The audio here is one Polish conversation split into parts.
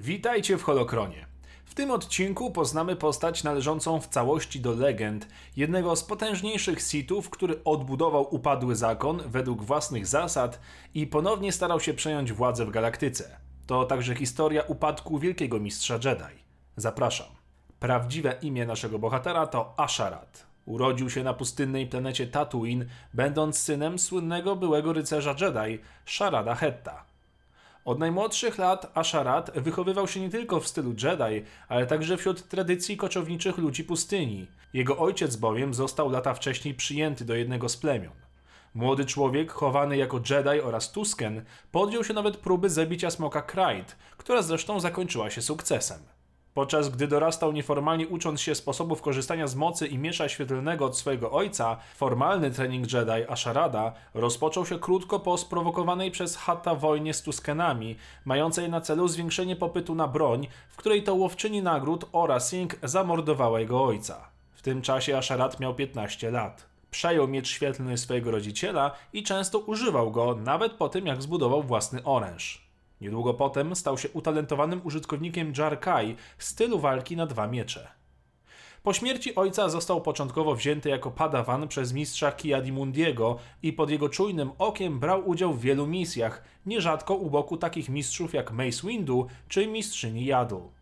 Witajcie w Holokronie. W tym odcinku poznamy postać należącą w całości do legend, jednego z potężniejszych Sithów, który odbudował upadły zakon według własnych zasad i ponownie starał się przejąć władzę w galaktyce. To także historia upadku wielkiego mistrza Jedi. Zapraszam. Prawdziwe imię naszego bohatera to Asharat. Urodził się na pustynnej planecie Tatooine, będąc synem słynnego byłego rycerza Jedi, Sharada Hetta. Od najmłodszych lat Asharat wychowywał się nie tylko w stylu Jedi, ale także wśród tradycji koczowniczych ludzi pustyni. Jego ojciec bowiem został lata wcześniej przyjęty do jednego z plemion. Młody człowiek, chowany jako Jedi oraz Tusken, podjął się nawet próby zabicia smoka Krayt, która zresztą zakończyła się sukcesem. Podczas gdy dorastał nieformalnie ucząc się sposobów korzystania z mocy i miesza świetlnego od swojego ojca, formalny trening Jedi Asharada rozpoczął się krótko po sprowokowanej przez Hatta wojnie z Tuskenami, mającej na celu zwiększenie popytu na broń, w której to łowczyni nagród Ora Singh zamordowała jego ojca. W tym czasie Asharat miał 15 lat. Przejął miecz świetlny swojego rodziciela i często używał go, nawet po tym jak zbudował własny oręż. Niedługo potem stał się utalentowanym użytkownikiem Jarkai stylu walki na dwa miecze. Po śmierci ojca został początkowo wzięty jako padawan przez mistrza Kiadimundiego i pod jego czujnym okiem brał udział w wielu misjach, nierzadko u boku takich mistrzów jak Mace Windu czy mistrzyni Yadu.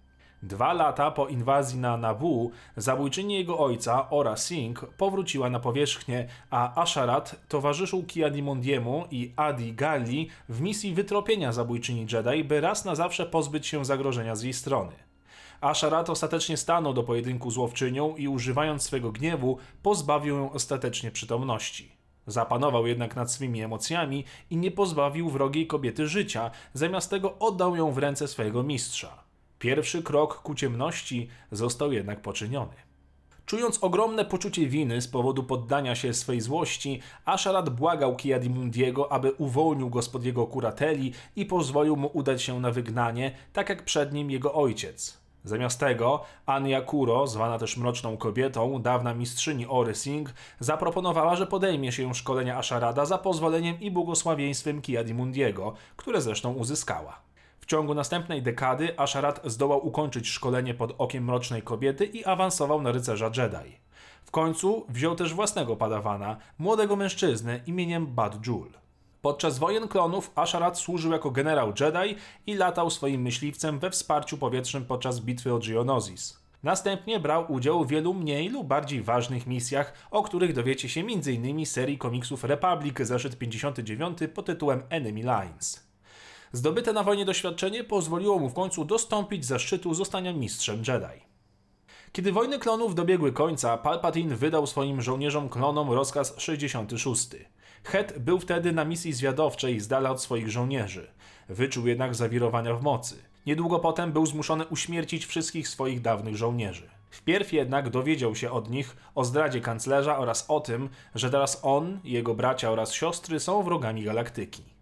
Dwa lata po inwazji na Nabu, zabójczyni jego ojca, Ora Singh, powróciła na powierzchnię, a Asharat towarzyszył Kiadimondiemu i Adi Galli w misji wytropienia zabójczyni Jedi, by raz na zawsze pozbyć się zagrożenia z jej strony. Asharat ostatecznie stanął do pojedynku z łowczynią i używając swego gniewu pozbawił ją ostatecznie przytomności. Zapanował jednak nad swymi emocjami i nie pozbawił wrogiej kobiety życia, zamiast tego oddał ją w ręce swojego mistrza. Pierwszy krok ku ciemności został jednak poczyniony. Czując ogromne poczucie winy z powodu poddania się swej złości, Asharat błagał Kiadimundiego, aby uwolnił go spod jego kurateli i pozwolił mu udać się na wygnanie, tak jak przed nim jego ojciec. Zamiast tego Anya Kuro, zwana też Mroczną Kobietą, dawna mistrzyni Ory Singh, zaproponowała, że podejmie się szkolenia Asharada za pozwoleniem i błogosławieństwem Kiadimundiego, które zresztą uzyskała. W ciągu następnej dekady Asharat zdołał ukończyć szkolenie pod okiem mrocznej kobiety i awansował na rycerza Jedi. W końcu wziął też własnego padawana, młodego mężczyznę imieniem Bad Jul. Podczas wojen klonów Asharat służył jako generał Jedi i latał swoim myśliwcem we wsparciu powietrznym podczas bitwy o Geonosis. Następnie brał udział w wielu mniej lub bardziej ważnych misjach, o których dowiecie się m.in. serii komiksów Republic zeszyt 59 pod tytułem Enemy Lines. Zdobyte na wojnie doświadczenie pozwoliło mu w końcu dostąpić zaszczytu zostania mistrzem Jedi. Kiedy wojny klonów dobiegły końca, Palpatine wydał swoim żołnierzom klonom rozkaz 66. Het był wtedy na misji zwiadowczej z dala od swoich żołnierzy. Wyczuł jednak zawirowania w mocy. Niedługo potem był zmuszony uśmiercić wszystkich swoich dawnych żołnierzy. Wpierw jednak dowiedział się od nich o zdradzie kanclerza oraz o tym, że teraz on, jego bracia oraz siostry są wrogami galaktyki.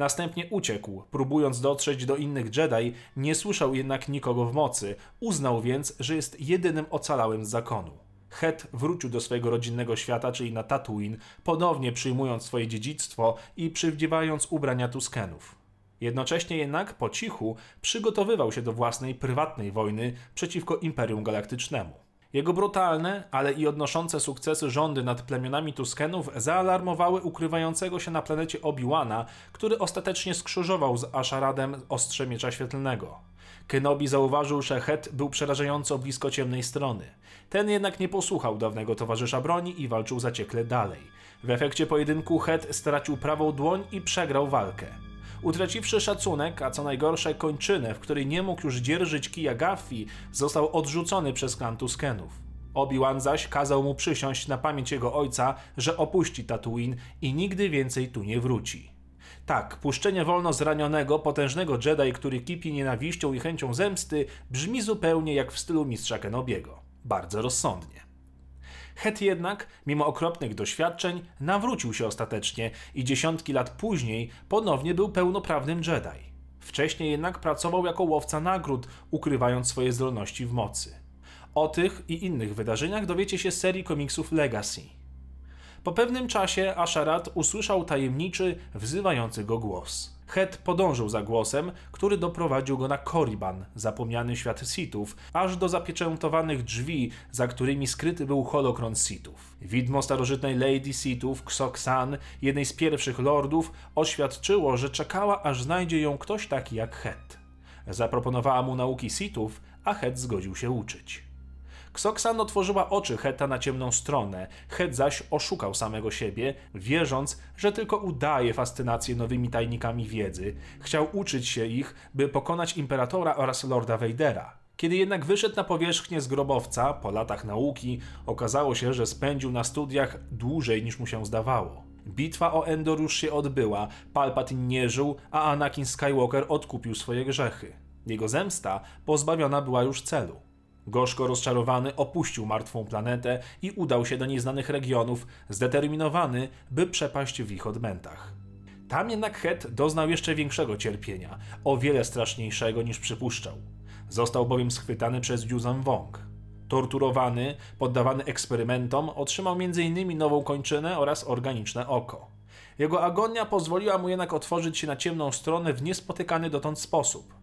Następnie uciekł, próbując dotrzeć do innych Jedi, nie słyszał jednak nikogo w mocy, uznał więc, że jest jedynym ocalałym z zakonu. Het wrócił do swojego rodzinnego świata, czyli na Tatooine, ponownie przyjmując swoje dziedzictwo i przywdziewając ubrania Tuskenów. Jednocześnie jednak po cichu przygotowywał się do własnej prywatnej wojny przeciwko Imperium Galaktycznemu. Jego brutalne, ale i odnoszące sukcesy rządy nad plemionami Tuskenów zaalarmowały ukrywającego się na planecie Obi-Wana, który ostatecznie skrzyżował z Asharadem ostrze miecza świetlnego. Kenobi zauważył, że Het był przerażająco blisko ciemnej strony. Ten jednak nie posłuchał dawnego towarzysza broni i walczył zaciekle dalej. W efekcie pojedynku Het stracił prawą dłoń i przegrał walkę. Utraciwszy szacunek, a co najgorsze kończynę, w której nie mógł już dzierżyć kija Gaffi, został odrzucony przez klan Tuskenów. Obi-Wan zaś kazał mu przysiąść na pamięć jego ojca, że opuści Tatooine i nigdy więcej tu nie wróci. Tak, puszczenie wolno zranionego, potężnego Jedi, który kipi nienawiścią i chęcią zemsty, brzmi zupełnie jak w stylu mistrza Kenobiego. Bardzo rozsądnie. Het jednak, mimo okropnych doświadczeń, nawrócił się ostatecznie i dziesiątki lat później ponownie był pełnoprawnym Jedi. Wcześniej jednak pracował jako łowca nagród, ukrywając swoje zdolności w mocy. O tych i innych wydarzeniach dowiecie się z serii komiksów Legacy. Po pewnym czasie Asharat usłyszał tajemniczy, wzywający go głos. Het podążył za głosem, który doprowadził go na Korriban, zapomniany świat Sithów, aż do zapieczętowanych drzwi, za którymi skryty był holokron Sithów. Widmo starożytnej Lady Sithów, Xok-San, jednej z pierwszych lordów, oświadczyło, że czekała, aż znajdzie ją ktoś taki jak Het. Zaproponowała mu nauki Sithów, a Het zgodził się uczyć. Ksoksan otworzyła oczy Heta na ciemną stronę, Het zaś oszukał samego siebie, wierząc, że tylko udaje fascynację nowymi tajnikami wiedzy. Chciał uczyć się ich, by pokonać imperatora oraz lorda Vadera. Kiedy jednak wyszedł na powierzchnię z grobowca, po latach nauki, okazało się, że spędził na studiach dłużej niż mu się zdawało. Bitwa o Endor już się odbyła, Palpatine nie żył, a Anakin Skywalker odkupił swoje grzechy. Jego zemsta pozbawiona była już celu. Gorzko rozczarowany opuścił martwą planetę i udał się do nieznanych regionów, zdeterminowany, by przepaść w ich odmętach. Tam jednak Het doznał jeszcze większego cierpienia, o wiele straszniejszego niż przypuszczał. Został bowiem schwytany przez Yuzan Wong. Torturowany, poddawany eksperymentom, otrzymał m.in. nową kończynę oraz organiczne oko. Jego agonia pozwoliła mu jednak otworzyć się na ciemną stronę w niespotykany dotąd sposób.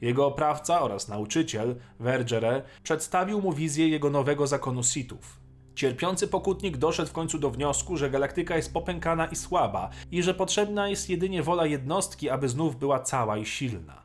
Jego oprawca oraz nauczyciel, Vergere, przedstawił mu wizję jego nowego zakonu Sithów. Cierpiący pokutnik doszedł w końcu do wniosku, że galaktyka jest popękana i słaba i że potrzebna jest jedynie wola jednostki, aby znów była cała i silna.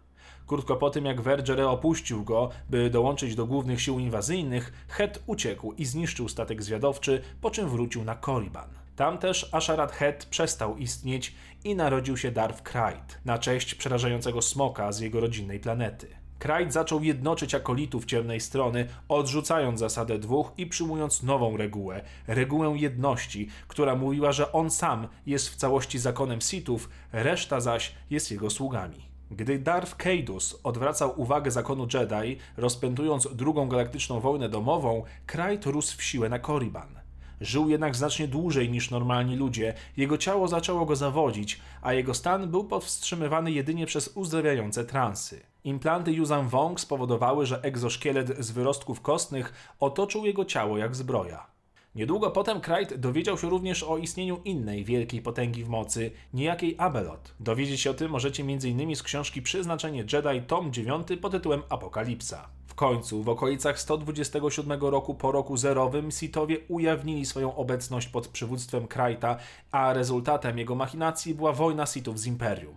Krótko po tym, jak Vergere opuścił go, by dołączyć do głównych sił inwazyjnych, Het uciekł i zniszczył statek zwiadowczy, po czym wrócił na Korriban. Tam też Asharat Het przestał istnieć i narodził się Darth Krayt, na cześć przerażającego smoka z jego rodzinnej planety. Krayt zaczął jednoczyć akolitów ciemnej strony, odrzucając zasadę dwóch i przyjmując nową regułę, regułę jedności, która mówiła, że on sam jest w całości zakonem Sithów, reszta zaś jest jego sługami. Gdy Darth Caedus odwracał uwagę zakonu Jedi, rozpętując drugą galaktyczną wojnę domową, Krayt rósł w siłę na Korriban. Żył jednak znacznie dłużej niż normalni ludzie, jego ciało zaczęło go zawodzić, a jego stan był powstrzymywany jedynie przez uzdrawiające transy. Implanty Yuzan Wong spowodowały, że egzoszkielet z wyrostków kostnych otoczył jego ciało jak zbroja. Niedługo potem Krayt dowiedział się również o istnieniu innej wielkiej potęgi w mocy, niejakiej Abelot. Dowiedzieć się o tym możecie m.in. z książki Przyznaczenie Jedi tom 9 pod tytułem Apokalipsa. W końcu, w okolicach 127 roku po roku zerowym, Sithowie ujawnili swoją obecność pod przywództwem Krajta, a rezultatem jego machinacji była wojna Sithów z Imperium.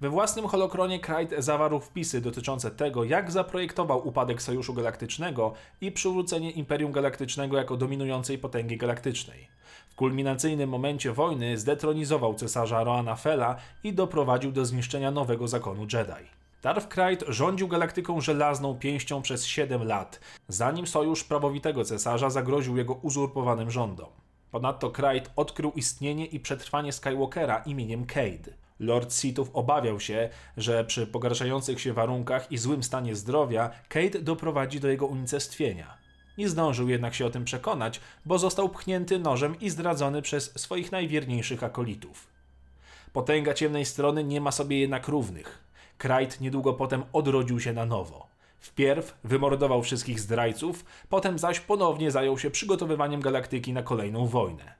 We własnym holokronie Krajt zawarł wpisy dotyczące tego, jak zaprojektował upadek Sojuszu Galaktycznego i przywrócenie Imperium Galaktycznego jako dominującej potęgi galaktycznej. W kulminacyjnym momencie wojny zdetronizował cesarza Roana Fela i doprowadził do zniszczenia nowego zakonu Jedi. Darth Krayt rządził galaktyką żelazną pięścią przez 7 lat, zanim sojusz prawowitego cesarza zagroził jego uzurpowanym rządom. Ponadto Krayt odkrył istnienie i przetrwanie Skywalkera imieniem Cade. Lord Sithów obawiał się, że przy pogarszających się warunkach i złym stanie zdrowia Cade doprowadzi do jego unicestwienia. Nie zdążył jednak się o tym przekonać, bo został pchnięty nożem i zdradzony przez swoich najwierniejszych akolitów. Potęga ciemnej strony nie ma sobie jednak równych. Krajt niedługo potem odrodził się na nowo. Wpierw wymordował wszystkich zdrajców, potem zaś ponownie zajął się przygotowywaniem galaktyki na kolejną wojnę.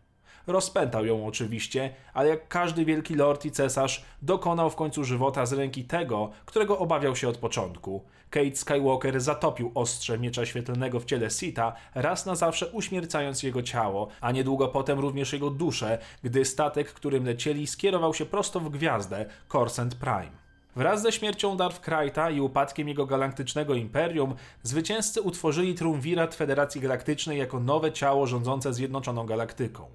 Rozpętał ją oczywiście, ale jak każdy wielki lord i cesarz, dokonał w końcu żywota z ręki tego, którego obawiał się od początku. Kate Skywalker zatopił ostrze miecza świetlnego w ciele Sita, raz na zawsze uśmiercając jego ciało, a niedługo potem również jego duszę, gdy statek, którym lecieli, skierował się prosto w gwiazdę Corsent Prime. Wraz ze śmiercią Darth Krajta i upadkiem jego galaktycznego imperium, zwycięzcy utworzyli triumvirat Federacji Galaktycznej jako nowe ciało rządzące Zjednoczoną Galaktyką.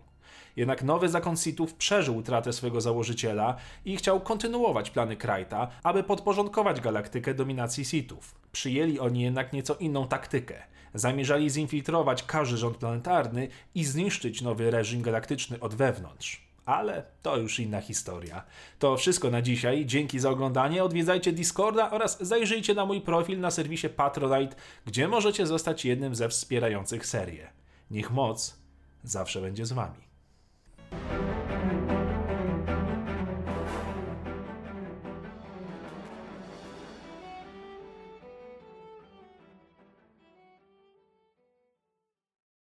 Jednak nowy zakon Sithów przeżył utratę swojego założyciela i chciał kontynuować plany Krajta, aby podporządkować galaktykę dominacji Sithów. Przyjęli oni jednak nieco inną taktykę. Zamierzali zinfiltrować każdy rząd planetarny i zniszczyć nowy reżim galaktyczny od wewnątrz ale to już inna historia. To wszystko na dzisiaj. Dzięki za oglądanie. Odwiedzajcie Discorda oraz zajrzyjcie na mój profil na serwisie Patronite, gdzie możecie zostać jednym ze wspierających serię. Niech moc zawsze będzie z wami.